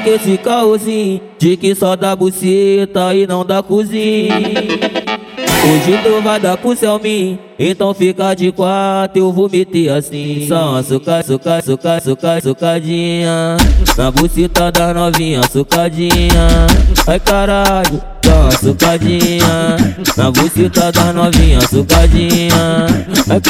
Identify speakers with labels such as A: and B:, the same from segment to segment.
A: com esse caôzinho de que só dá buceta e não dá cozinha. Hoje tu vai dar pro Selmin, então fica de quatro, eu vou meter assim. Só açúcar, açúcar, açúcar, açúcar, açucadinha. Na buceta da novinha, açucadinha. Ai caralho, só açucadinha. Na buceta da novinha, ai,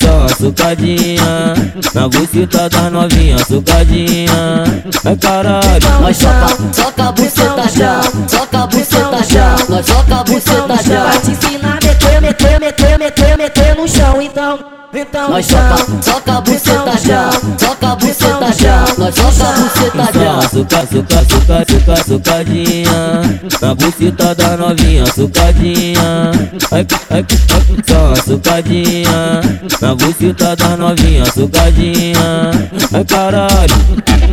A: só açucadinha. Na buceta da novinha, açucadinha. Ai caralho,
B: Nós soca, soca a buceta já, soca a buceta já, nós soca a buceta já.
C: Então,
B: Nós
C: então.
B: soca, soca a buceta já, soca a buceta já, nós soca a buceta já.
A: açúcar, açúcar, açúcar, açúcar, açucadinha Na buceta da novinha, açucadinha ai, ai, Só açucadinha Na buceta da novinha, açucadinha Ai caralho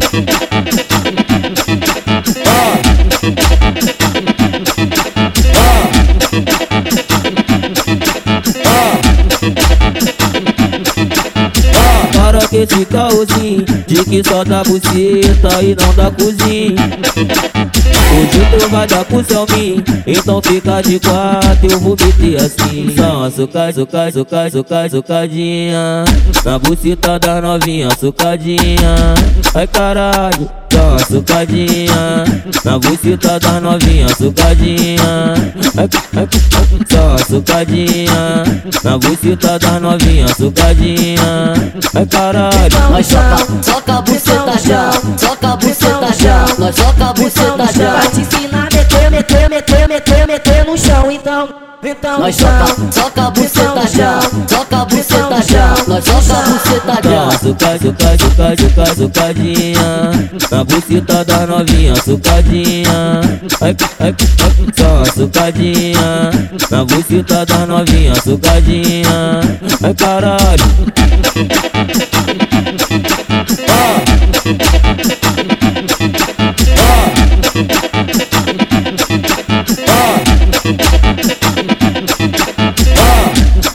A: esse caôzinho De que só dá buceta e não dá cozinha Hoje tu vai dar pro Selmin Então fica de quatro, eu vou meter assim Só açúcar, açúcar, açúcar, açúcar, açucadinha Na buceta da novinha, açucadinha Ai caralho, só açucadinha Na buceta da novinha, açucadinha Ai, só açucadinha Na buceta da novinha, açucadinha Ai caralho.
B: Nós soca, soca a buceta já, soca a buceta já, nós soca a buceta já.
C: Então. Então,
B: Nós
C: então.
B: soca, soca a buceta já, soca a buceta já, nós soca a buceta já.
A: açúcar, açúcar, açúcar, açúcar, açucadinha Na buceta da novinha, açucadinha ai, ai, ai, Só açucadinha Na buceta da novinha, açucadinha Ai caralho. Ó